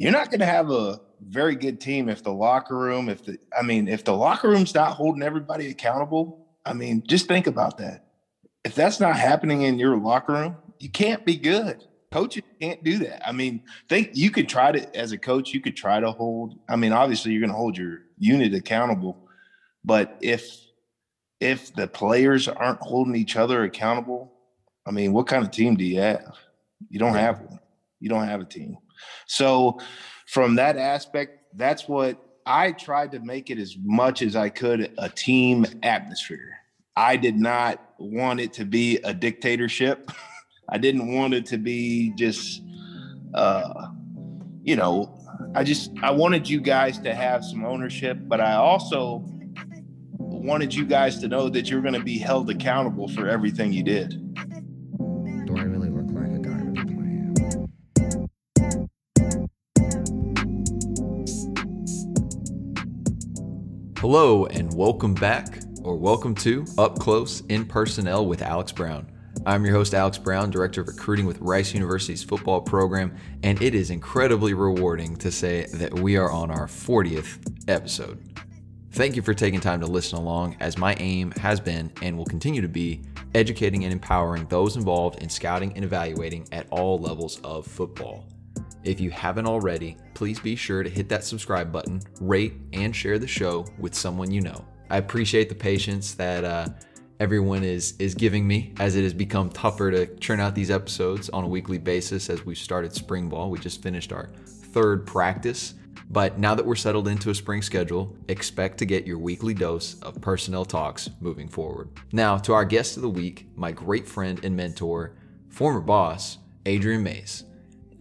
you're not going to have a very good team if the locker room, if the, I mean, if the locker room's not holding everybody accountable, I mean, just think about that. If that's not happening in your locker room, you can't be good. Coaches can't do that. I mean, think you could try to, as a coach, you could try to hold, I mean, obviously you're going to hold your unit accountable, but if, if the players aren't holding each other accountable, I mean, what kind of team do you have? You don't have one. You don't have a team. So, from that aspect, that's what I tried to make it as much as I could a team atmosphere. I did not want it to be a dictatorship. I didn't want it to be just, uh, you know, I just I wanted you guys to have some ownership, but I also wanted you guys to know that you're going to be held accountable for everything you did. Hello, and welcome back, or welcome to Up Close in Personnel with Alex Brown. I'm your host, Alex Brown, Director of Recruiting with Rice University's football program, and it is incredibly rewarding to say that we are on our 40th episode. Thank you for taking time to listen along, as my aim has been and will continue to be educating and empowering those involved in scouting and evaluating at all levels of football. If you haven't already, please be sure to hit that subscribe button, rate, and share the show with someone you know. I appreciate the patience that uh, everyone is is giving me as it has become tougher to churn out these episodes on a weekly basis as we've started spring ball. We just finished our third practice. But now that we're settled into a spring schedule, expect to get your weekly dose of personnel talks moving forward. Now, to our guest of the week, my great friend and mentor, former boss, Adrian Mayes.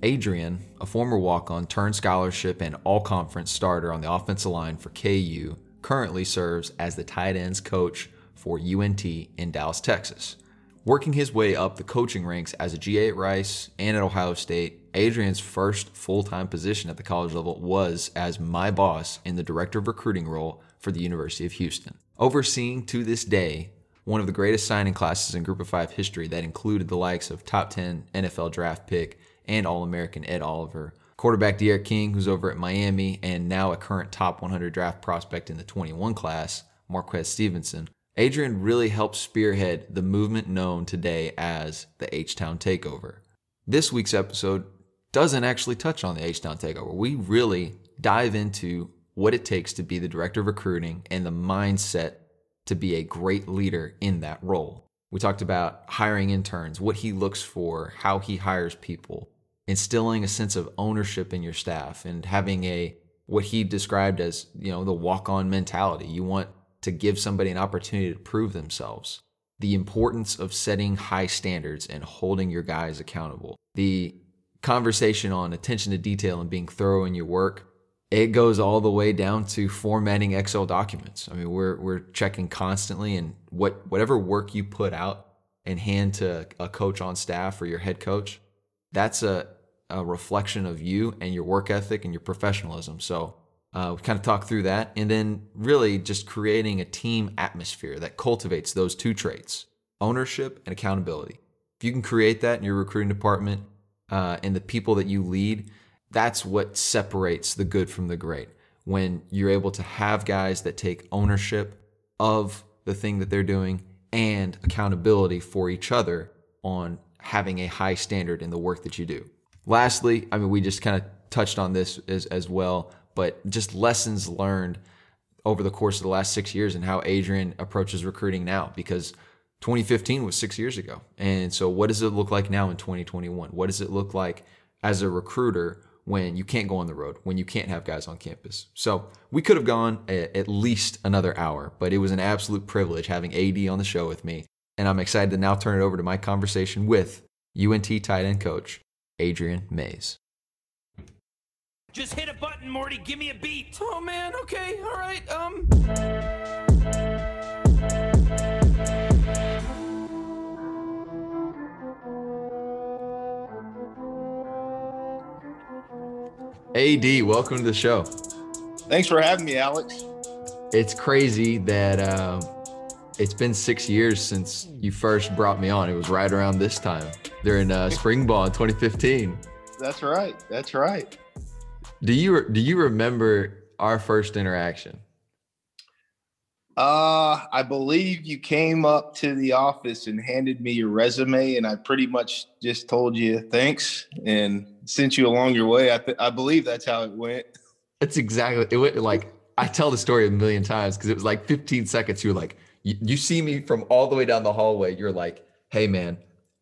Adrian, a former walk on, turned scholarship and all conference starter on the offensive line for KU, currently serves as the tight ends coach for UNT in Dallas, Texas. Working his way up the coaching ranks as a GA at Rice and at Ohio State, Adrian's first full time position at the college level was as my boss in the director of recruiting role for the University of Houston. Overseeing to this day one of the greatest signing classes in Group of Five history that included the likes of top 10 NFL draft pick and All American Ed Oliver, quarterback D'Eriq King, who's over at Miami, and now a current top 100 draft prospect in the 21 class, Marquez Stevenson. Adrian really helped spearhead the movement known today as the H Town Takeover. This week's episode doesn't actually touch on the H Town Takeover. We really dive into what it takes to be the director of recruiting and the mindset to be a great leader in that role. We talked about hiring interns, what he looks for, how he hires people, instilling a sense of ownership in your staff and having a what he described as, you know, the walk-on mentality. You want to give somebody an opportunity to prove themselves. The importance of setting high standards and holding your guys accountable. The conversation on attention to detail and being thorough in your work, it goes all the way down to formatting Excel documents. I mean, we're we're checking constantly and what whatever work you put out and hand to a coach on staff or your head coach, that's a a reflection of you and your work ethic and your professionalism. So uh, we kind of talk through that, and then really just creating a team atmosphere that cultivates those two traits: ownership and accountability. If you can create that in your recruiting department uh, and the people that you lead, that's what separates the good from the great. When you're able to have guys that take ownership of the thing that they're doing and accountability for each other on having a high standard in the work that you do. Lastly, I mean, we just kind of touched on this as, as well, but just lessons learned over the course of the last six years and how Adrian approaches recruiting now because 2015 was six years ago. And so, what does it look like now in 2021? What does it look like as a recruiter when you can't go on the road, when you can't have guys on campus? So, we could have gone a, at least another hour, but it was an absolute privilege having AD on the show with me. And I'm excited to now turn it over to my conversation with UNT tight end coach, Adrian Mayes. Just hit a button, Morty. Give me a beat. Oh man, okay, all right. Um AD, welcome to the show. Thanks for having me, Alex. It's crazy that um, it's been six years since you first brought me on. It was right around this time during uh, spring ball in 2015. That's right. That's right. Do you do you remember our first interaction? Uh, I believe you came up to the office and handed me your resume, and I pretty much just told you thanks and sent you along your way. I th- I believe that's how it went. That's exactly it. Went like I tell the story a million times because it was like 15 seconds. You were like, you, you see me from all the way down the hallway. You're like, hey man,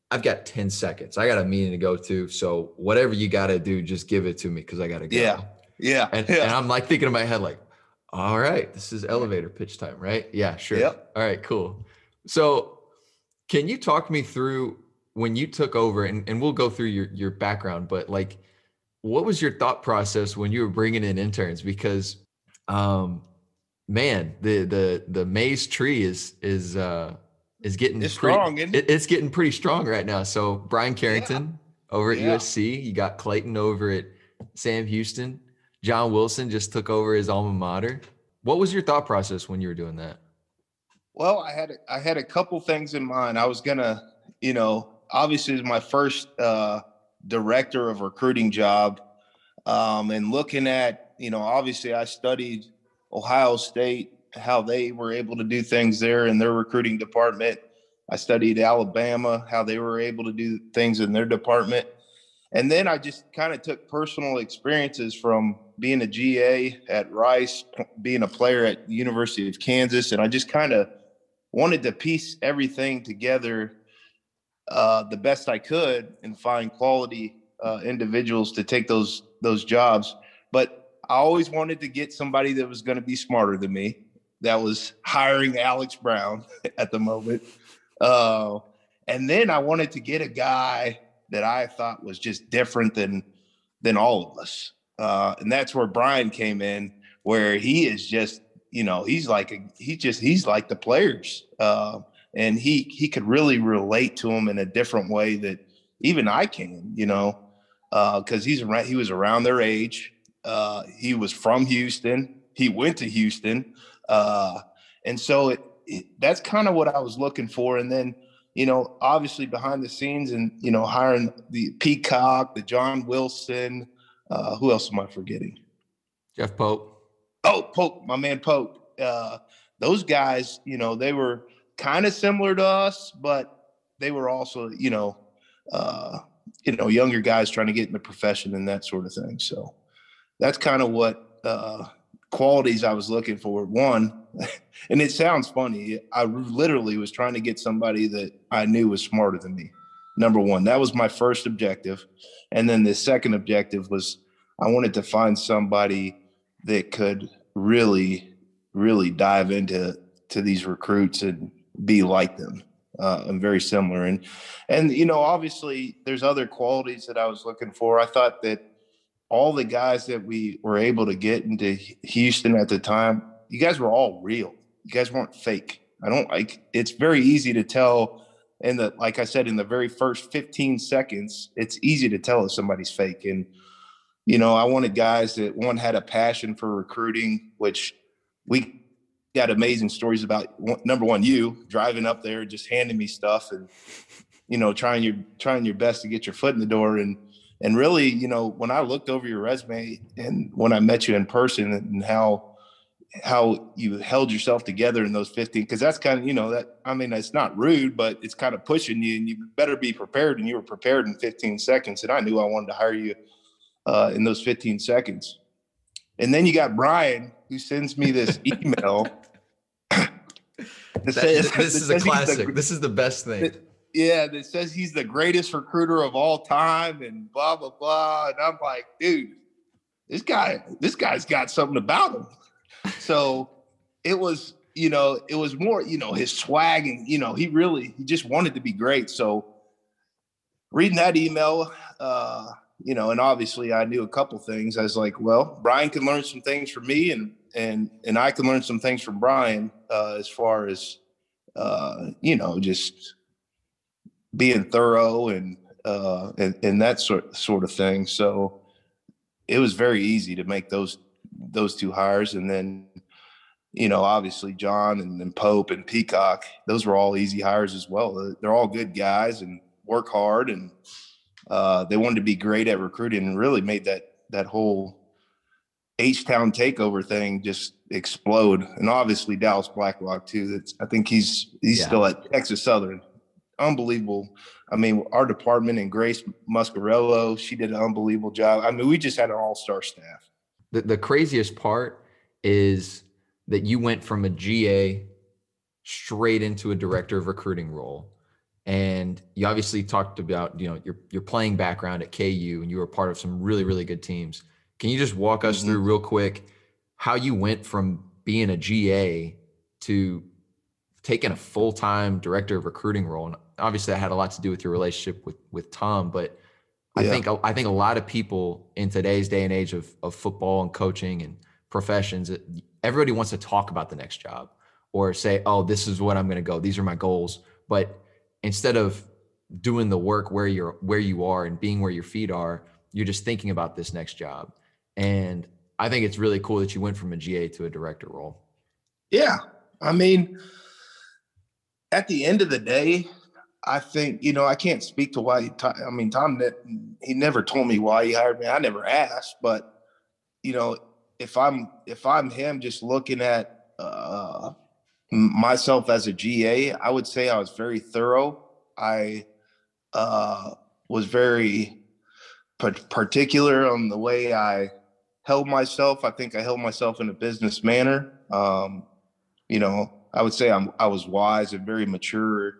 I've got 10 seconds. I got a meeting to go to. So whatever you got to do, just give it to me because I got to go. Yeah. Yeah. And, yeah. and I'm like thinking in my head, like, all right, this is elevator pitch time, right? Yeah, sure. Yep. All right, cool. So can you talk me through when you took over and, and we'll go through your, your background, but like, what was your thought process when you were bringing in interns? Because, um, man, the, the, the Mayes tree is, is, uh, is getting It's pretty, strong, isn't it? it- it's getting pretty strong right now. So Brian Carrington over at Yeah. USC, you got Clayton over at Sam Houston. John Wilson just took over his alma mater. What was your thought process when you were doing that? Well, I had a- I had a couple things in mind. I was gonna, you know, obviously it's my first uh, director of recruiting job, um, and looking at, you know, obviously I studied Ohio State, how they were able to do things there in their recruiting department. I studied Alabama, how they were able to do things in their department. And then I just kind of took personal experiences from being a GA at Rice, being a player at University of Kansas, and I just kind of wanted to piece everything together uh, the best I could and find quality uh, individuals to take those those jobs. But I always wanted to get somebody that was going to be smarter than me. That was hiring Alex Brown at the moment, uh, and then I wanted to get a guy that I thought was just different than than all of us. Uh, and that's where Brian came in, where he is just, you know, he's like a, he just he's like the players, uh, and he he could really relate to them in a different way that even I can, you know, because he's around, he was around their age. Uh, he was from Houston. He went to Houston, uh, and so it, it that's kind of what I was looking for. And then you know, obviously behind the scenes and, you know, hiring the Peacock, the John Wilson, uh, who else am I forgetting? Jeff Pope. Oh, Pope, my man Pope. Uh, those guys, you know, they were kind of similar to us, but they were also, you know, uh, you know, younger guys trying to get in the profession and that sort of thing. So that's kind of what uh, qualities I was looking for. One, and it sounds funny. I literally was trying to get somebody that I knew was smarter than me. Number one, that was my first objective. And then the second objective was I wanted to find somebody that could really, really dive into to these recruits and be like them. Uh, and very similar. And and you know, obviously there's other qualities that I was looking for. I thought that all the guys that we were able to get into Houston at the time, you guys were all real. You guys weren't fake. I don't like it's very easy to tell in the like I said in the very first 15 seconds, it's easy to tell if somebody's fake. And you know, I wanted guys that one had a passion for recruiting, which we got amazing stories about number one, you driving up there, just handing me stuff and you know, trying your trying your best to get your foot in the door and and really, you know, when I looked over your resume and when I met you in person and how how you held yourself together in those 15 because that's kind of you know that i mean it's not rude but it's kind of pushing you and you better be prepared and you were prepared in 15 seconds and i knew i wanted to hire you uh, in those 15 seconds and then you got brian who sends me this email that says- this is a the classic. gr- This is the best thing. Yeah, that says he's the greatest recruiter of all time and blah blah blah. And I'm like, dude, this guy, this guy's got something about him. So it was, you know, it was more, you know, his swag and you know, he really he just wanted to be great. So reading that email, uh, you know, and obviously I knew a couple things. I was like, well, Brian can learn some things from me and and and I can learn some things from Brian uh, as far as uh, you know, just being thorough and uh and, and that sort sort of thing. So it was very easy to make those those two hires. And then, you know, obviously John and, and Pope and Peacock, those were all easy hires as well. They're all good guys and work hard and uh they wanted to be great at recruiting and really made that that whole H Town takeover thing just explode, and obviously Dallas Blacklock too. That's I think he's he's Yeah. still at Texas Southern. Unbelievable. I mean, our department and Grace Muscarello, she did an unbelievable job. I mean, we just had an all star staff. The, the craziest part is that you went from a GA straight into a director of recruiting role. And you obviously talked about, you know, your your playing background at KU and you were part of some really, really good teams. Can you just walk us Mhm. through real quick how you went from being a GA to taking a full-time director of recruiting role? And obviously that had a lot to do with your relationship with with Tom, but I Yeah. think I think a lot of people in today's day and age of of football and coaching and professions, everybody wants to talk about the next job or say, "Oh, this is what I'm going to go. These are my goals." But instead of doing the work where you're where you are and being where your feet are, you're just thinking about this next job. And I think it's really cool that you went from a GA to a director role. Yeah. I mean, at the end of the day, I think, you know, I can't speak to why, he I mean, Tom, he never told me why he hired me. I never asked, but, you know, if I'm, if I'm him just looking at uh, myself as a GA, I would say I was very thorough. I uh, was very particular on the way I held myself. I think I held myself in a business manner. Um, you know, I would say I'm I was wise and very mature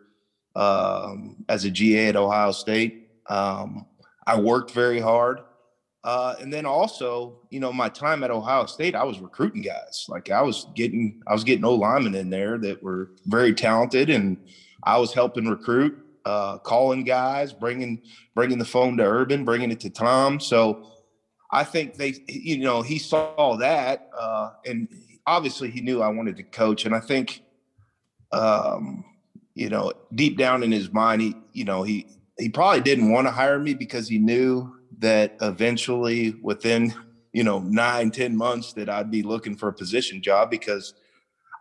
um, as a GA at Ohio State. Um, I worked very hard, uh, and then also, you know, my time at Ohio State, I was recruiting guys. Like I was getting I was getting old linemen in there that were very talented, and I was helping recruit, uh, calling guys, bringing bringing the phone to Urban, bringing it to Tom. So. I think they, you know, he saw that, uh, and obviously he knew I wanted to coach. And I think, um, you know, deep down in his mind, he, you know, he he probably didn't want to hire me because he knew that eventually, within you know nine ten months, that I'd be looking for a position job because.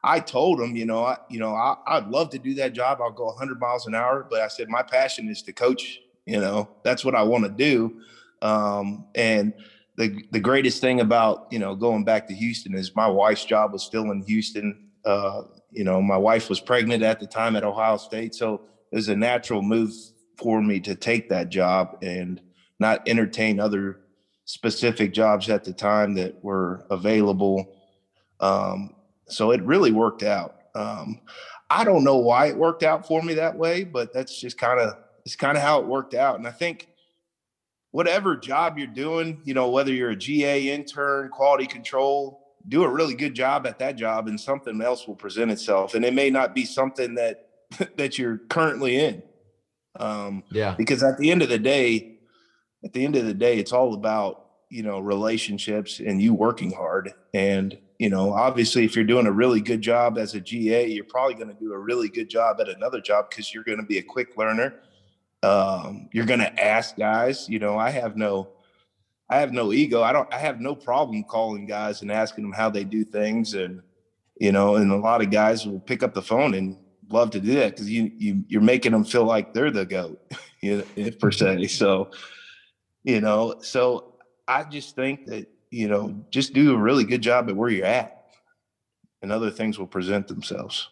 I told him, you know, I, you know, I, I'd love to do that job. I'll go 100 miles an hour, but I said my passion is to coach. You know, that's what I want to do. Um, and the the greatest thing about you know going back to Houston is my wife's job was still in Houston. Uh, you know, my wife was pregnant at the time at Ohio State, so it was a natural move for me to take that job and not entertain other specific jobs at the time that were available. Um, so it really worked out. Um, I don't know why it worked out for me that way, but that's just kind of it's kind of how it worked out. And I think whatever job you're doing, you know, whether you're a GA intern, quality control, do a really good job at that job and something else will present itself. And it may not be something that that you're currently in. Um, Yeah. because at the end of the day, at the end of the day, it's all about, you know, relationships and you working hard. And, you know, obviously if you're doing a really good job as a GA, you're probably going to do a really good job at another job because you're going to be a quick learner um, you're going to ask guys you know i have no i have no ego. I don't i have no problem calling guys and asking them how they do things and you know and a lot of guys will pick up the phone and love to do that because you, you you're making them feel like they're the goat you know, per se. So you know so i just think that you know just do a really good job at where you're at and other things will present themselves.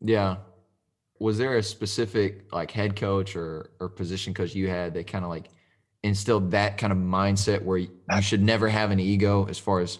Yeah. Was there a specific like head coach or or position coach you had that kind of like instilled that kind of mindset where you, should never have an ego as far as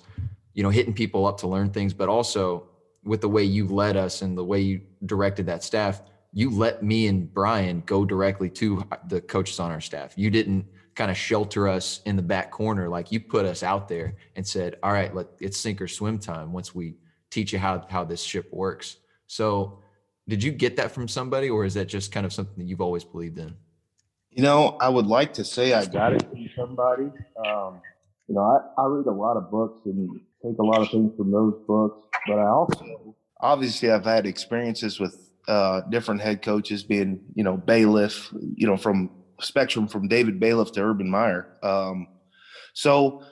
you know hitting people up to learn things, but also with the way you led us and the way you directed that staff, you let me and Brian go directly to the coaches on our staff. You didn't kind of shelter us in the back corner like you put us out there and said, "All right, let it's sink or swim time once we teach you how how this ship works." So did you get that from somebody, or is that just kind of something that you've always believed in? You know, I would like to say I got it from somebody. Um, you know, I, I read a lot of books and take a lot of things from those books, but I also obviously I've had experiences with uh, different head coaches, being you know Bailiff, you know from spectrum from David Bailiff to Urban Meyer. Um, so,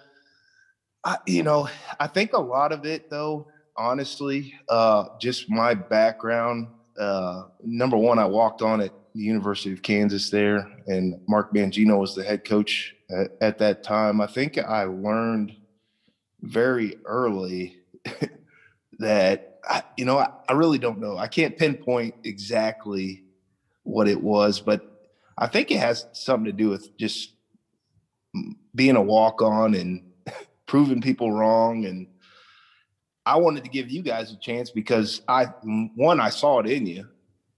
I, you know, I think a lot of it though, honestly, uh, just my background. Uh, number one, I walked on at the University of Kansas there, and Mark Mangino was the head coach at, at that time. I think I learned, very early that I, you know I, I really don't know. I can't pinpoint exactly what it was, but I think it has something to do with just being a walk on and proving people wrong and I wanted to give you guys a chance because I one I saw it in you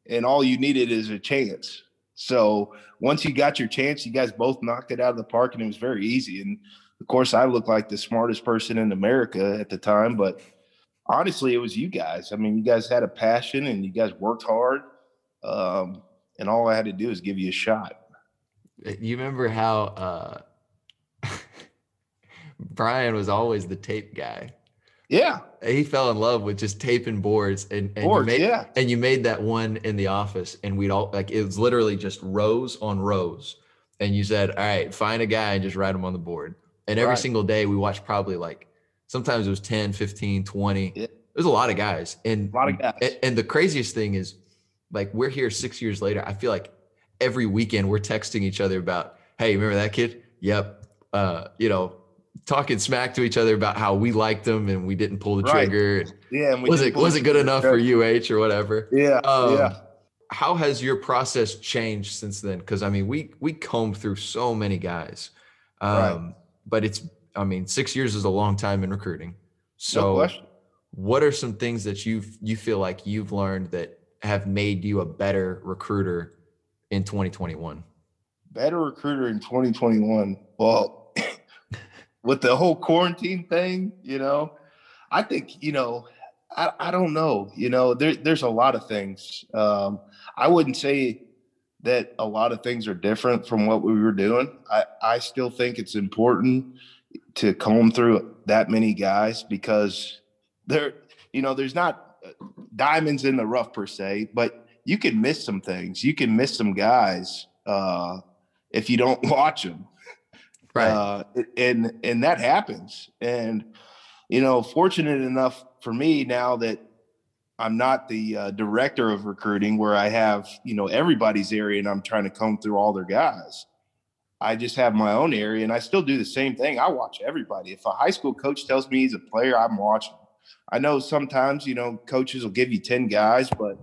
and all you needed is a chance. So once you got your chance, you guys both knocked it out of the park and it was very easy. And of course, I looked like the smartest person in America at the time, but honestly, it was you guys. I mean, you guys had a passion and you guys worked hard. Um, and all I had to do is give you a shot. You remember how uh, Brian was always the tape guy. Yeah. He fell in love with just taping boards and, and Boards, you made, yeah. and you made that one in the office and we'd all like it was literally just rows on rows. And you said, All right, find a guy and just write him on the board. And every Right. single day we watched probably like sometimes it was 10, 15, 20. Yeah. There's a lot of guys. And A lot of guys. and, and the craziest thing is like we're here six years later. I feel like every weekend we're texting each other about, hey, remember that kid? Yep. Uh, you know, talking smack to each other about how we liked them and we didn't pull the Right. trigger. Yeah. And we Was it was it good enough for? UH or whatever? Yeah. Um, yeah. How has your process changed since then? Because I mean, we we combed through so many guys, um, Right. but it's I mean, six years is a long time in recruiting. So, question. what are some things that you you feel like you've learned that have made you a better recruiter in 2021? better recruiter in 2021. Well, with the whole quarantine thing, you know, I think, you know, I, I don't know, you know, there, there's a lot of things. Um, I wouldn't say that a lot of things are different from what we were doing. I, I still think it's important to comb through that many guys because there, you know, there's not uh, diamonds in the rough per se, but you can miss some things. You can miss some guys uh, if you don't watch them. Uh, and and that happens. And you know, fortunate enough for me now that I'm not the uh, director of recruiting, where I have you know everybody's area, and I'm trying to comb through all their guys. I just have my own area, and I still do the same thing. I watch everybody. If a high school coach tells me he's a player, I'm watching. I know sometimes you know coaches will give you ten guys, but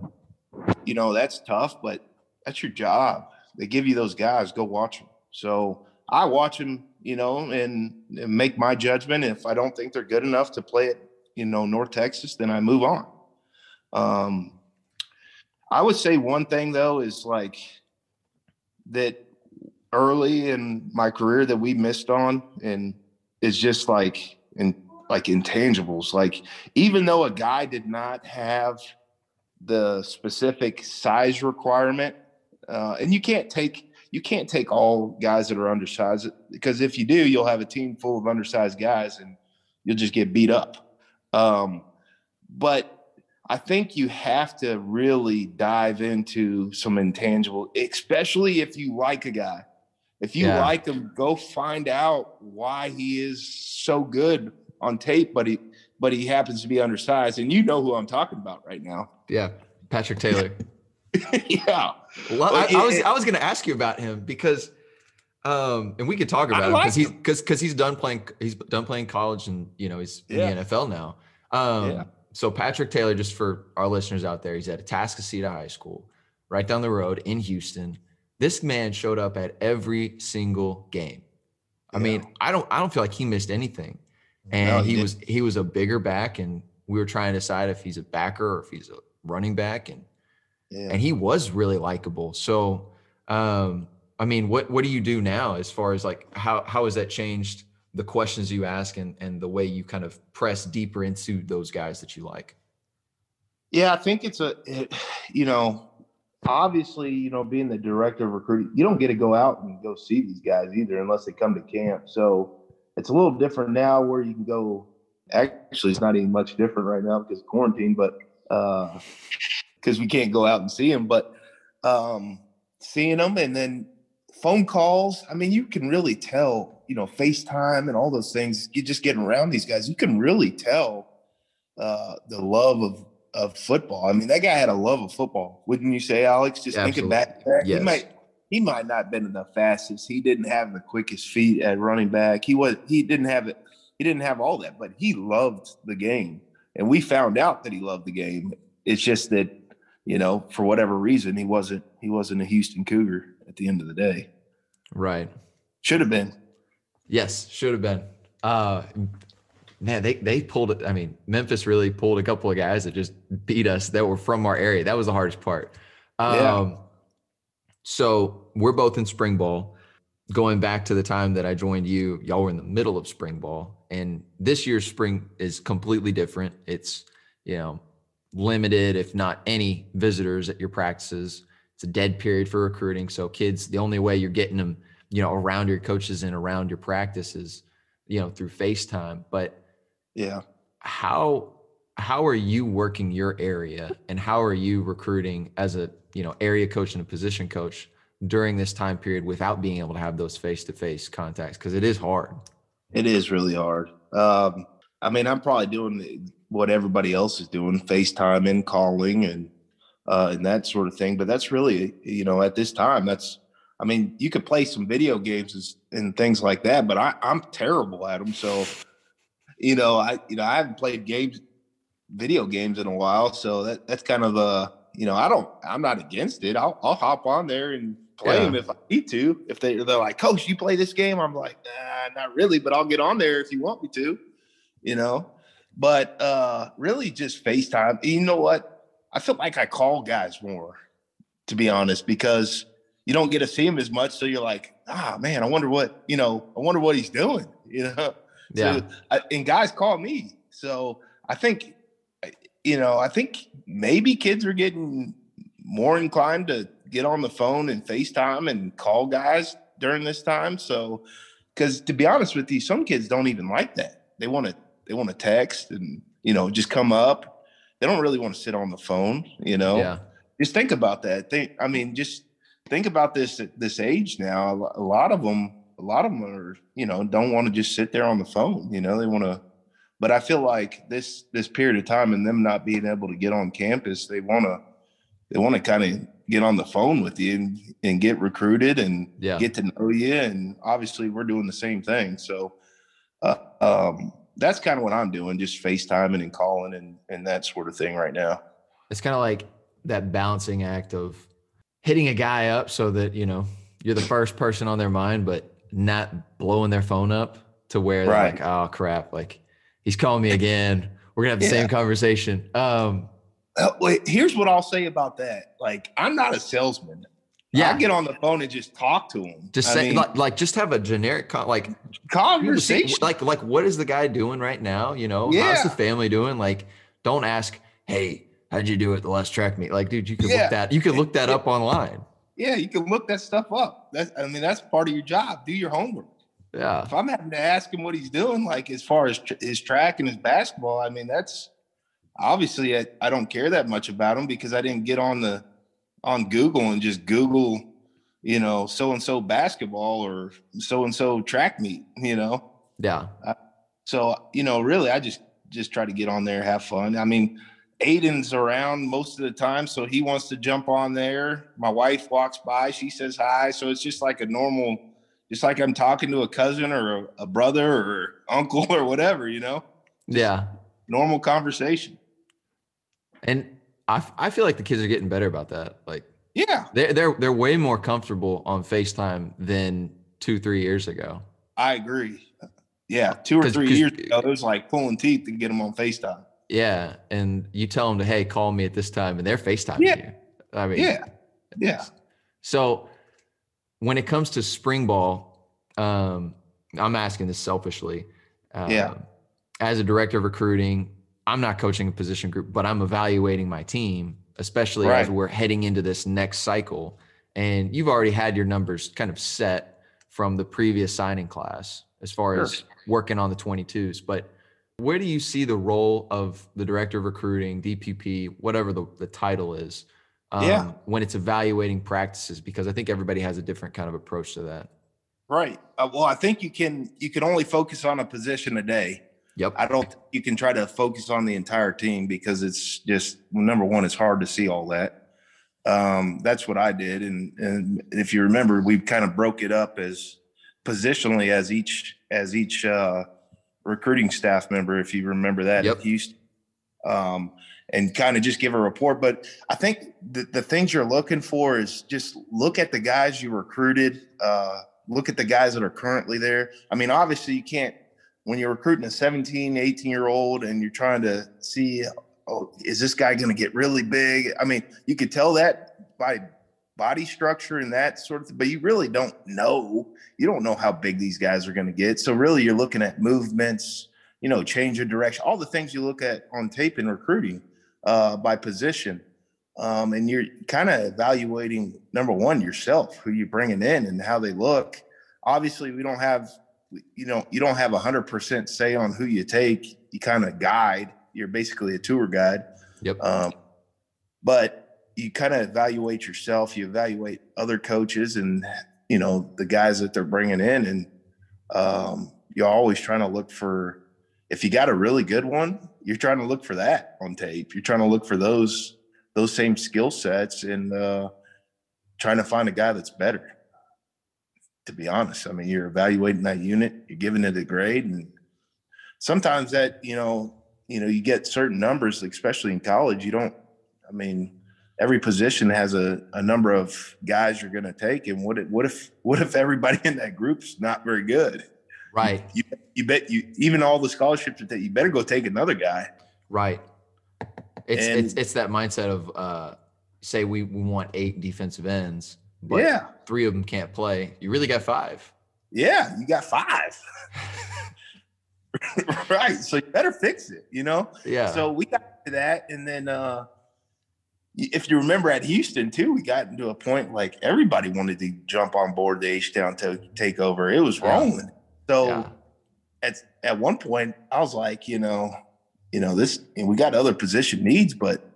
you know that's tough. But that's your job. They give you those guys. Go watch them. So I watch them, you know, and, and make my judgment. If I don't think they're good enough to play at, you know, North Texas, then I move on. Um, I would say one thing though is like that early in my career that we missed on, and is just like in like intangibles. Like even though a guy did not have the specific size requirement, uh, and you can't take you can't take all guys that are undersized because if you do, you'll have a team full of undersized guys and you'll just get beat up. Um, but I think you have to really dive into some intangible, especially if you like a guy. If you Yeah. like him, go find out why he is so good on tape, but he but he happens to be undersized. And you know who I'm talking about right now. Yeah, Patrick Taylor. yeah. Well, I, I was it- I was going to ask you about him because, um, and we could talk I about him like because he's because because he's done playing he's done playing college and you know he's Yeah. in the NFL now. Um, Yeah. so Patrick Taylor, just for our listeners out there, he's at Atascocita High School, right down the road in Houston. This man showed up at every single game. I Yeah. mean, I don't I don't feel like he missed anything, and No, he he was he was a bigger back, and we were trying to decide if he's a backer or if he's a running back, and Yeah. and he was really likable. So, um, I mean, what what do you do now as far as like how how has that changed the questions you ask and and the way you kind of press deeper into those guys that you like? Yeah, I think it's a, it, you know, obviously, you know, being the director of recruiting, you don't get to go out and go see these guys either unless they come to camp. So it's a little different now where you can go. Actually, it's not even much different right now because quarantine, but because we can't go out and see them. But um, seeing them and then phone calls. I mean, you can really tell, you know, FaceTime and all those things. You just getting around these guys, you can really tell uh, the love of of football. I mean, that guy had a love of football, wouldn't you say, Alex? Just thinking back, Yes. he might he might not have been the fastest. He didn't have the quickest feet at running back. He was he didn't have it. he didn't have all that, but he loved the game. And we found out that he loved the game. It's just that, you know, for whatever reason, he wasn't he wasn't a Houston Cougar at the end of the day. Right. Should have been. Yes, should have been. Uh man, they they pulled it. I mean, Memphis really pulled a couple of guys that just beat us that were from our area. That was the hardest part. Um Yeah. so we're both in spring ball. Going back to the time that I joined you, y'all were in the middle of spring ball. And this year's spring is completely different. It's, you know, limited, if not any visitors at your practices. It's a dead period for recruiting. So kids, the only way you're getting them, you know, around your coaches and around your practices, you know, through FaceTime. But Yeah. how how are you working your area and how are you recruiting as a you know area coach and a position coach during this time period without being able to have those face-to-face contacts because it is hard It is really hard. Um, I mean, I'm probably doing what everybody else is doing, FaceTime and calling and uh, and that sort of thing. But that's really, you know, at this time, that's. I mean, you could play some video games and, things like that, but I, I'm terrible at them. So, you know, I you know I haven't played games, video games in a while. So that that's kind of a you know I don't I'm not against it. I'll I'll hop on there and play Yeah. them if I need to. If they they're like, Coach, you play this game, I'm like, nah, not really, but I'll get on there if you want me to, you know. But uh really just FaceTime. You know what? I feel like I call guys more, to be honest, because you don't get to see him as much. So you're like, ah man, I wonder what, you know, I wonder what he's doing, you know. yeah So, I, and guys call me. So I think, you know, I think maybe kids are getting more inclined to get on the phone and FaceTime and call guys during this time. So, because to be honest with you, some kids don't even like that. They want to they want to text and you know just come up. They don't really want to sit on the phone. You know, yeah just think about that. Think, I mean, just think about this at this age now. A lot of them, a lot of them are, you know, don't want to just sit there on the phone. You know, they want to. But I feel like this this period of time and them not being able to get on campus, they want to they want to kind of get on the phone with you and, and get recruited and Yeah. get to know you. And obviously, we're doing the same thing. So uh, um, that's kind of what I'm doing, just FaceTiming and calling and and that sort of thing right now. it's kind of like that balancing act of hitting a guy up so that you know you're the first person on their mind but not blowing their phone up to where they're Right. like oh crap like he's calling me again we're gonna have the Yeah. same conversation um Uh, wait, here's what I'll say about that. Like, I'm not a salesman. Yeah I get on the phone and just talk to him. just I say mean, like, like just have a generic con- like conversation. like like what is the guy doing right now you know how's the family doing like don't ask hey how'd you do at the last track meet like dude you could Yeah. look that you could look that up online yeah, you can look that stuff up. That's, I mean, that's part of your job. Do your homework. yeah If I'm having to ask him what he's doing, like as far as tr- his track and his basketball, I mean, that's obviously I, I don't care that much about him because I didn't get on the on Google and just Google, you know, so and so basketball or so and so track meet. You know, yeah uh, So, you know, really, I just just try to get on there, have fun. I mean, Aiden's around most of the time, so he wants to jump on there. My wife walks by, she says hi. So it's just like a normal, just like I'm talking to a cousin or a, a brother or uncle or whatever, you know, yeah normal conversation. And I, f- I feel like the kids are getting better about that. Like Yeah, they're they're they're way more comfortable on FaceTime than two three years ago. I agree. Yeah, two or three years ago, it was like pulling teeth to get them on FaceTime. Yeah, and you tell them to hey call me at this time, and they're FaceTime Yeah. you. I mean, Yeah, yeah. So when it comes to spring ball, um, I'm asking this selfishly. Um, Yeah. As a director of recruiting, I'm not coaching a position group, but I'm evaluating my team, especially as we're heading into this next cycle. And you've already had your numbers kind of set from the previous signing class as far Sure. as working on the 22s. But where do you see the role of the director of recruiting, DPP, whatever the, the title is, um, Yeah. when it's evaluating practices? Because I think everybody has a different kind of approach to that. Right. Uh, well, I think you can you can only focus on a position a day. Yep. I don't think you can try to focus on the entire team because it's just number one, it's hard to see all that. Um, that's what I did. And and if you remember, we kind of broke it up as positionally as each as each uh recruiting staff member, if you remember that Yep. at Houston, um, and kind of just give a report. But I think the, the things you're looking for is just look at the guys you recruited, uh, look at the guys that are currently there. I mean, obviously, you can't, when you're recruiting a 17, 18 year old and you're trying to see, oh, is this guy going to get really big? I mean, you could tell that by body structure and that sort of thing, but you really don't know. You don't know how big these guys are going to get. So really you're looking at movements, you know, change of direction, all the things you look at on tape in recruiting uh, by position. Um, and you're kind of evaluating number one yourself, who you're bringing in and how they look. Obviously, we don't have, you know, you don't have a hundred percent say on who you take. You kind of guide. You're basically a tour guide. Yep. Um, but you kind of evaluate yourself. You evaluate other coaches and you know the guys that they're bringing in, and um, you're always trying to look for. If you got a really good one, you're trying to look for that on tape. You're trying to look for those those same skill sets and uh, trying to find a guy that's better. To be honest, I mean, you're evaluating that unit, you're giving it a grade, and sometimes that you know, you know, you get certain numbers, especially in college. You don't. I mean, every position has a, a number of guys you're going to take, and what if what if what if everybody in that group's not very good? Right. You you bet you even all the scholarships that you better go take another guy. Right. It's And- it's it's that mindset of uh say we, we want eight defensive ends, but yeah, three of them can't play. You really got five. yeah, you got five. right, so you better fix it. You know. Yeah. So we got to that, and then uh if you remember at Houston too, we got into a point like everybody wanted to jump on board the H Town to take over. It was Yeah. rolling. So yeah. at at one point, I was like, you know, you know, this and we got other position needs, but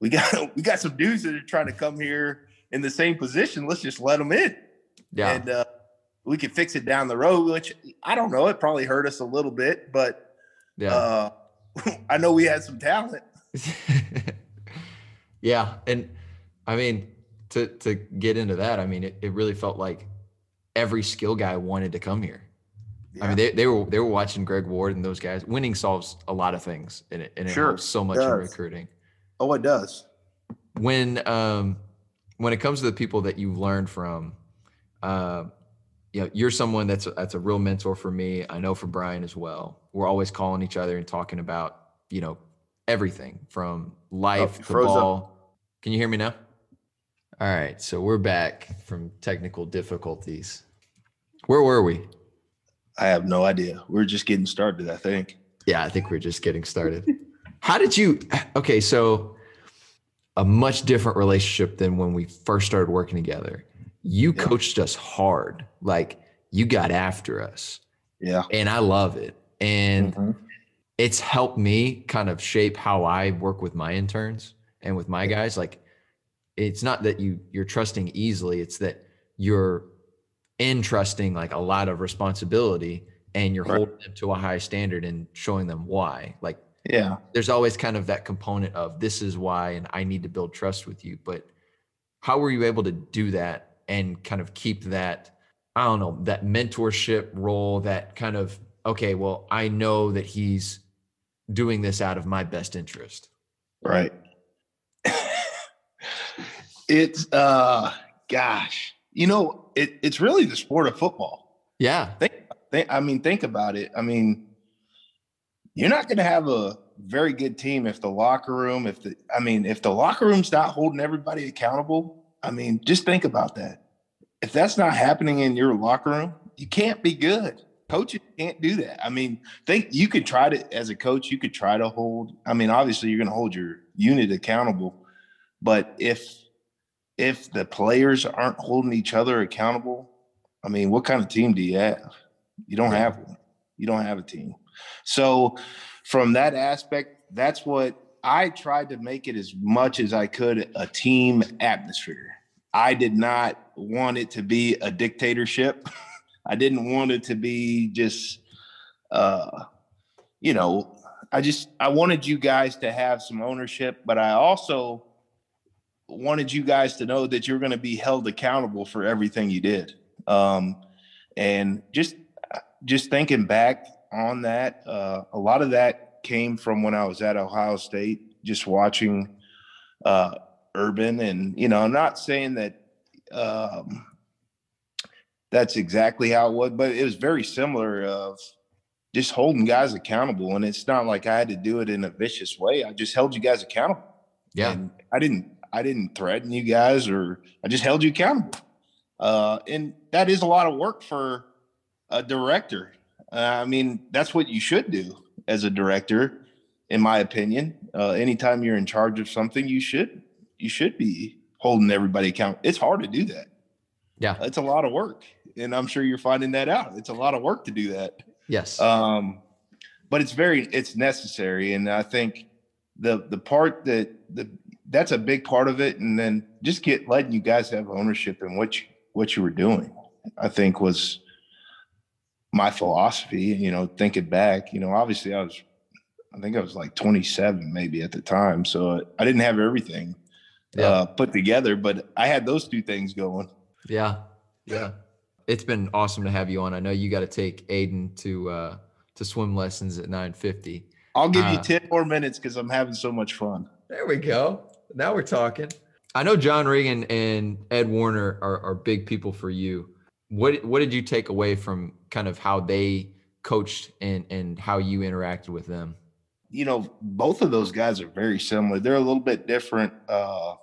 we got we got some dudes that are trying to come here in the same position. Let's just let them in, Yeah. and uh, we can fix it down the road. Which I don't know, it probably hurt us a little bit, but yeah. uh, I know we had some talent. yeah. And I mean, to to get into that, I mean, it, it really felt like every skill guy wanted to come here. I mean, they, they were they were watching Greg Ward and those guys. Winning solves a lot of things, and it, and it Sure, helps so much in recruiting. oh, it does. When um when it comes to the people that you've learned from, uh, you know, you're someone that's a, that's a real mentor for me. I know for Brian as well. We're always calling each other and talking about you know everything from life you to froze up. ball. Can you hear me now? All right, so we're back from technical difficulties. Where were we? I have no idea. We're just getting started. I think. Yeah, I think we're just getting started. How did you? Okay, so a much different relationship than when we first started working together. You Yeah. coached us hard, like you got after us, Yeah. and I love it. And Mhm. it's helped me kind of shape how I work with my interns and with my guys. Like, it's not that you you're trusting easily; it's that you're entrusting like a lot of responsibility, and you're Right. holding them to a high standard and showing them why. Like, Yeah. there's always kind of that component of this is why, and I need to build trust with you. But how were you able to do that and kind of keep that? I don't know that mentorship role. That kind of okay. Well, I know that he's doing this out of my best interest. Right. it's uh gosh. You know, it, it's really the sport of football. Yeah. Think, think I mean, think about it. I mean, you're not gonna have a very good team if the locker room, if the I mean, if the locker room's not holding everybody accountable, I mean, just think about that. If that's not happening in your locker room, you can't be good. Coaches can't do that. I mean, think you could try to as a coach, you could try to hold. I mean, obviously you're going to hold your unit accountable, but if if the players aren't holding each other accountable, I mean, what kind of team do you have? You don't have one. You don't have a team. So, from that aspect, that's what I tried to make it as much as I could a team atmosphere. I did not want it to be a dictatorship. I didn't want it to be just, uh, you know, I just I wanted you guys to have some ownership, but I also wanted you guys to know that you're going to be held accountable for everything you did. Um, and just just thinking back, on that, uh, a lot of that came from when I was at Ohio State, just watching uh, Urban. And, you know, I'm not saying that um, that's exactly how it was, but it was very similar of just holding guys accountable. And it's not like I had to do it in a vicious way. I just held you guys accountable. Yeah. And I didn't I didn't threaten you guys or I just held you accountable. Uh, and that is a lot of work for a director. Uh, I mean, that's what you should do as a director, in my opinion. Uh, anytime you're in charge of something, you should you should be holding everybody accountable. It's hard to do that. Yeah. It's a lot of work, and I'm sure you're finding that out. It's a lot of work to do that. Yes. Um, but it's very it's necessary, and I think the the part that the that's a big part of it, and then just get letting you guys have ownership in what you what you were doing. I think was my philosophy. You know, thinking back, you know, obviously I was, I think I was like 27 maybe at the time, so I didn't have everything Yeah. uh, put together, but I had those two things going. Yeah. Yeah. It's been awesome to have you on. I know you got to take Aiden to uh to swim lessons at 950. I'll give you Uh, 10 more minutes because I'm having so much fun. There we go. Now we're talking. I know John Reagan and Ed Warinner are, are big people for you. What what did you take away from kind of how they coached and and how you interacted with them? you know, both of those guys are very similar. They're a little bit different. Uh,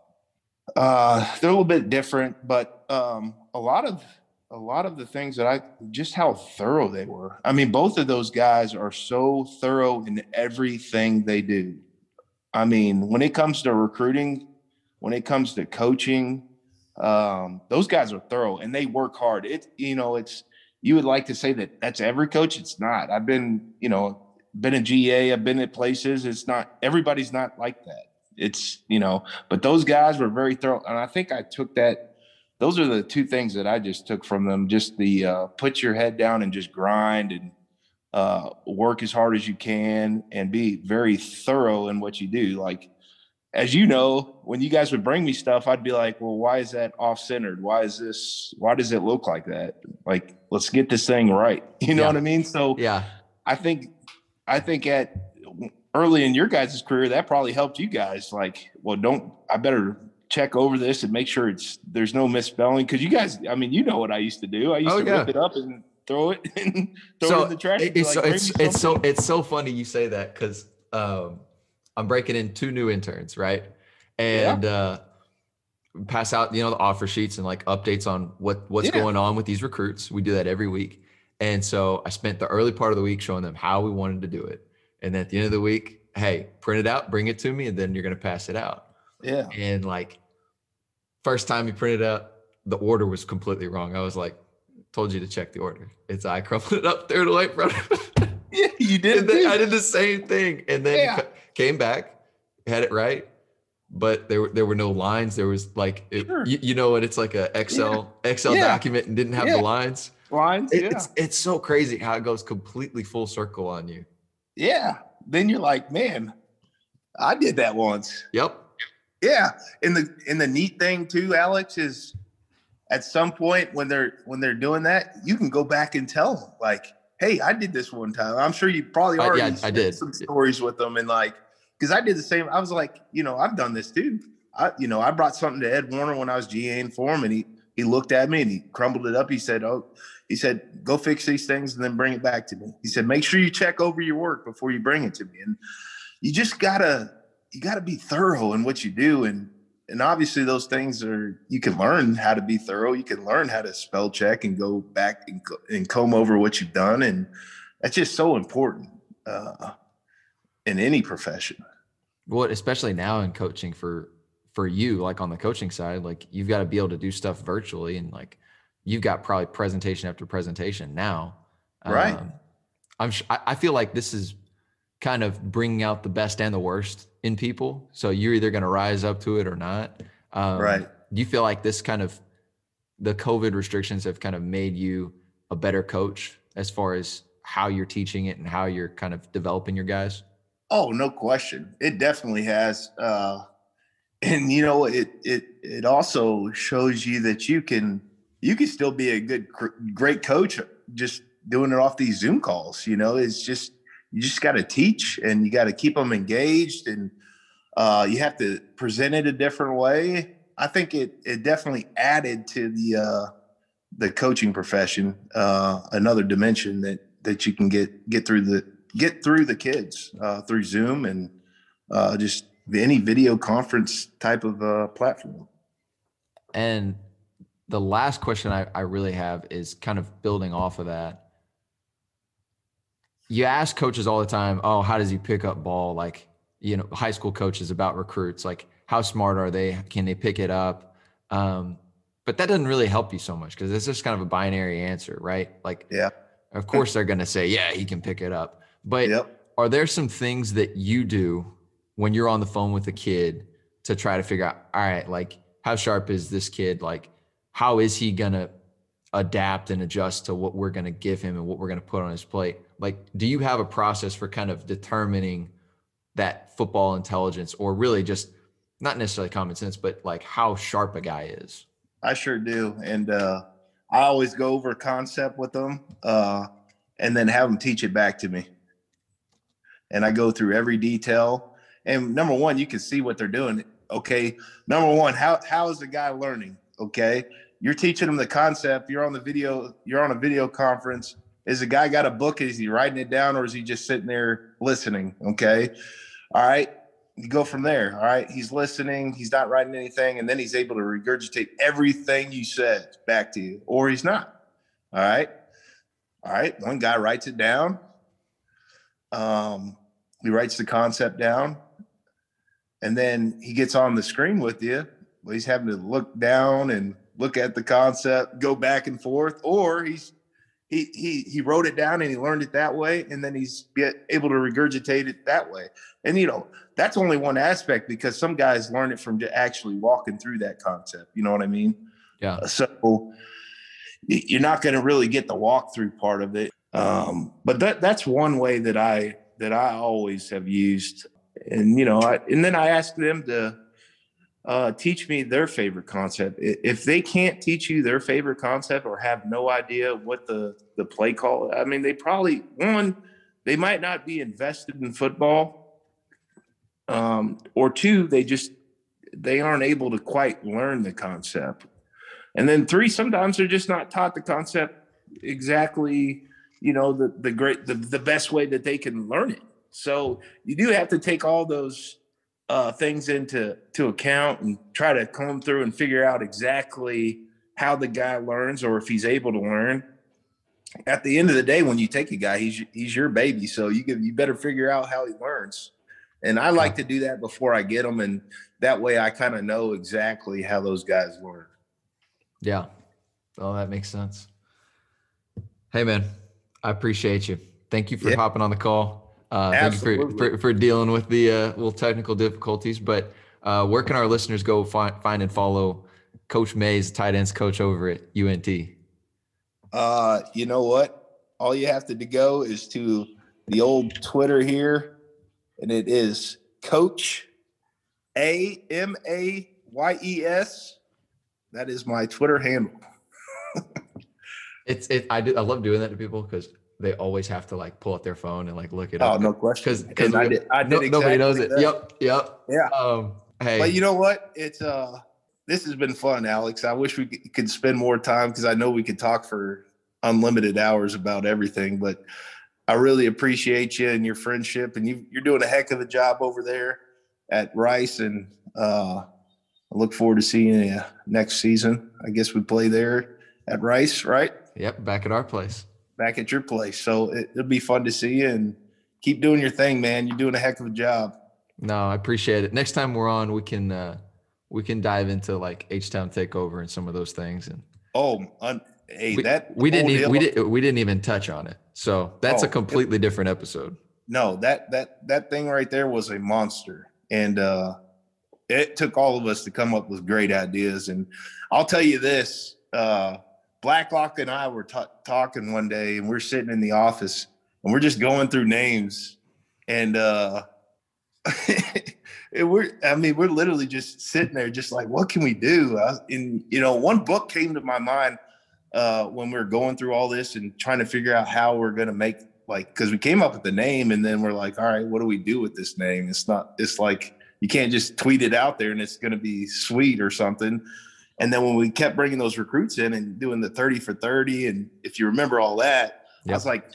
uh, they're a little bit different, but um, a lot of a lot of the things that I just how thorough they were. I mean, both of those guys are so thorough in everything they do. I mean, when it comes to recruiting, when it comes to coaching, um, those guys are thorough and they work hard. It you know, it's you would like to say that that's every coach. It's not. I've been, you know, been a GA, I've been at places. It's not everybody's not like that. It's, you know, but those guys were very thorough. And I think I took that. Those are the two things that I just took from them. Just the uh, put your head down and just grind and uh, work as hard as you can and be very thorough in what you do. Like, as you know, when you guys would bring me stuff, I'd be like, well, why is that off centered? Why is this, why does it look like that? Like, let's get this thing right. You know Yeah. what I mean? So, Yeah. I think I think at early in your guys' career that probably helped you guys. Like, well, don't I better check over this and make sure it's there's no misspelling because you guys. I mean, you know what I used to do. I used Oh, to yeah. rip it up and throw it and throw so it in the trash. it- it's like, so, it's it's so it's so funny you say that because um, I'm breaking in two new interns, right? And uh, pass out you know the offer sheets and like updates on what what's Yeah. going on with these recruits. We do that every week, and so I spent the early part of the week showing them how we wanted to do it, and then at the end of the week, hey, print it out, bring it to me, and then you're gonna pass it out. yeah. And like first time you printed out, the order was completely wrong. I was like, told you to check the order. It's I crumpled it up, threw it away, bro. Yeah, you did. And then too. I did the same thing, and then Yeah. Ca- came back, had it right, but there were there were no lines. There was like it, Sure. you, you know what? It's like a Excel Excel Yeah. document and didn't have Yeah. the lines. lines. It- yeah. It's it's so crazy how it goes completely full circle on you. yeah. Then you're like, man, I did that once. Yep. Yeah, and the and the neat thing too, Alex, is at some point when they're when they're doing that, you can go back and tell them like, "Hey, I did this one time." I'm sure you probably Uh, yeah, I did. some stories with them, and like, because I did the same. I was like, you know, I've done this too. I, you know, I brought something to Ed Warinner when I was GAing for him, and he he looked at me and he crumbled it up. He said, "Oh." He said, "Go fix these things and then bring it back to me." He said, "Make sure you check over your work before you bring it to me." And you just gotta you gotta be thorough in what you do, and and obviously those things are you can learn how to be thorough. You can learn how to spell check and go back and, and comb over what you've done, and that's just so important uh, in any profession. Well, especially now in coaching for for you, like on the coaching side, like you've got to be able to do stuff virtually, and like you've got probably presentation after presentation now. Right. Um, I'm. sh- I I feel like this is kind of bringing out the best and the worst in people. So you're either going to rise up to it or not. Um, Right. Do you feel like this kind of the COVID restrictions have kind of made you a better coach as far as how you're teaching it and how you're kind of developing your guys? Oh, no question. It definitely has. Uh, and you know, it it it also shows you that you can you can still be a good, great coach just doing it off these Zoom calls. You know, it's just you just got to teach and you got to keep them engaged and uh, you have to present it a different way. I think it it definitely added to the uh, the coaching profession uh, another dimension that that you can get get through the get through the kids uh, through Zoom and uh, just any video conference type of uh, platform. And the last question I, I really have is kind of building off of that. You ask coaches all the time, oh, how does he pick up ball? Like, you know, high school coaches about recruits, like how smart are they? Can they pick it up? Um, but that doesn't really help you so much because it's just kind of a binary answer, right? Like, yeah, of course they're going to say, yeah, he can pick it up. But yep. are there some things that you do when you're on the phone with a kid to try to figure out, all right, like how sharp is this kid? Like, how is he going to adapt and adjust to what we're going to give him and what we're going to put on his plate? Like, do you have a process for kind of determining that football intelligence or really just not necessarily common sense, but like how sharp a guy is? I sure do. And uh, I always go over a concept with them uh, and then have them teach it back to me. And I go through every detail. And number one, you can see what they're doing. Okay. Number one, how how is the guy learning? Okay. You're teaching them the concept. You're on the video, you're on a video conference. Is the guy got a book? Is he writing it down or is he just sitting there listening? Okay. All right you go from there. All right. He's listening. He's not writing anything. And then he's able to regurgitate everything you said back to you, or he's not. All right. All right. One guy writes it down. Um, he writes the concept down. And then he gets on the screen with you. Well, he's having to look down and look at the concept, go back and forth, or he's he he he wrote it down and he learned it that way, and then he's able to regurgitate it that way. And you know, that's only one aspect because some guys learn it from actually walking through that concept. You know what I mean? Yeah. So you're not going to really get the walkthrough part of it. Um, but that that's one way that I that I always have used. And you know, I, and then I ask them to uh, teach me their favorite concept. If they can't teach you their favorite concept or have no idea what the the play call, I mean, they probably one they might not be invested in football um, or two, they just they aren't able to quite learn the concept. And then three, sometimes they're just not taught the concept exactly, you know, the the great the, the best way that they can learn it. So you do have to take all those uh, things into to account and try to comb through and figure out exactly how the guy learns or if he's able to learn. At the end of the day, when you take a guy, he's he's your baby, so you can, you better figure out how he learns. And I like to do that before I get them. And that way I kind of know exactly how those guys learn. Yeah. Oh, that makes sense. Hey, man, I appreciate you. Thank you for yeah. hopping on the call. Uh, thank you for, for, for, dealing with the uh, little technical difficulties. But uh, where can our listeners go find, find and follow Coach Mayes, tight ends coach over at UNT? Uh, you know what? All you have to go is to the old Twitter here and it is Coach A M A Y E S. That is my Twitter handle. it's it. I do. I love doing that to people because they always have to like pull out their phone and like look it oh, up. Oh, no question. Because because I did. I did no, exactly nobody knows it. That. Yep. Yep. Yeah. Um. Hey. But you know what? It's uh. This has been fun, Alex. I wish we could spend more time because I know we could talk for unlimited hours about everything, but I really appreciate you and your friendship, and you, are doing a heck of a job over there at Rice. And uh, I look forward to seeing you next season. I guess we play there at Rice, right? Yep, back at our place. Back at your place. So it, it'll be fun to see you and keep doing your thing, man. You're doing a heck of a job. No, I appreciate it. Next time we're on, we can uh, we can dive into like H Town takeover and some of those things. And oh, un- hey, we, that we didn't even, we did we didn't even touch on it. So that's oh, a completely it, different episode. No, that that that thing right there was a monster, and uh, it took all of us to come up with great ideas. And I'll tell you this: uh, Blacklock and I were t- talking one day, and we're sitting in the office, and we're just going through names, and uh, we're I mean we're literally just sitting there, just like, what can we do? and you know, one book came to my mind uh, when we were going through all this and trying to figure out how we're going to make like because we came up with the name and then we're like, all right, what do we do with this name? It's not. It's like you can't just tweet it out there and it's going to be sweet or something. And then when we kept bringing those recruits in and doing the 30 for 30, and if you remember all that, I was like,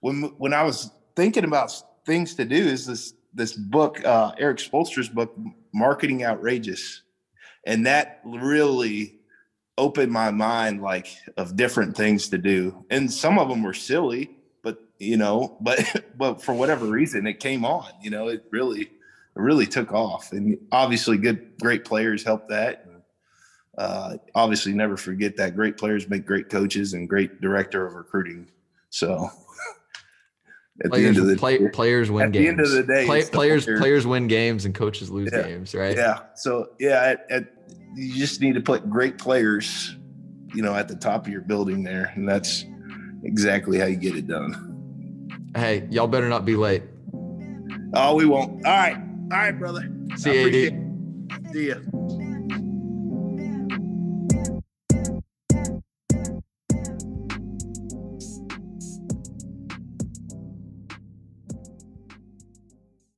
when when I was thinking about things to do, is this this book, uh, Eric Spoelstra's book, Marketing Outrageous, and that really opened my mind, like of different things to do, and some of them were silly, but you know, but but for whatever reason, it came on. You know, it really it really took off, and obviously, good great players helped that. Uh, obviously, never forget that great players make great coaches and great director of recruiting. So, at the end of the play, day, players win at the games. end of the day, Play- the players players. players win games and coaches lose Yeah. games, right? yeah. So yeah, at, at, you just need to put great players, you know, at the top of your building there, and that's exactly how you get it done. Hey, y'all better not be late. Oh, we won't. All right, all right, brother. See you, AD. appreciate it. See ya.